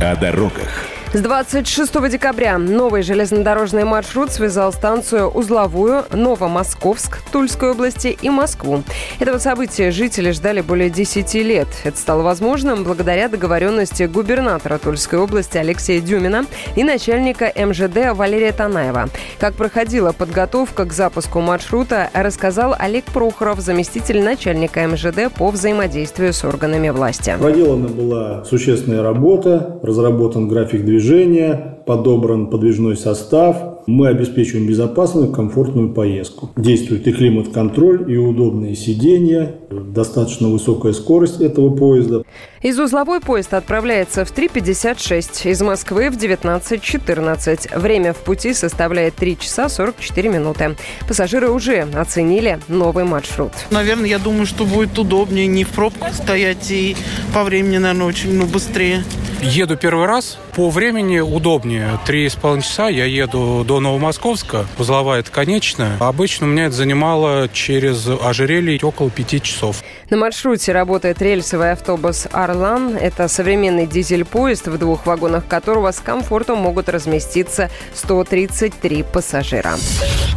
О дорогах. С 26 декабря новый железнодорожный маршрут связал станцию Узловую, Новомосковск Тульской области и Москву. Этого события жители ждали более 10 лет. Это стало возможным благодаря договоренности губернатора Тульской области Алексея Дюмина и начальника МЖД Валерия Танаева. Как проходила подготовка к запуску маршрута, рассказал Олег Прохоров, заместитель начальника МЖД по взаимодействию с органами власти. Проделана была существенная работа, разработан график движения движения, подобран подвижной состав. Мы обеспечиваем безопасную, комфортную поездку. Действует и климат-контроль, и удобные сиденья, достаточно высокая скорость этого поезда. Из узловой поезд отправляется в 3.56, из Москвы в 19.14. Время в пути составляет 3 часа 44 минуты. Пассажиры уже оценили новый маршрут. Наверное, я думаю, что будет удобнее не в пробках стоять и по времени, наверное, очень ну, быстрее. Еду первый раз. По времени удобнее. Три с половиной часа я еду до Новомосковска. Узловая это конечная. Обычно у меня это занимало через ожерелье около пяти часов. На маршруте работает рельсовый автобус «Орлан». Это современный дизель-поезд, в двух вагонах которого с комфортом могут разместиться 133 пассажира.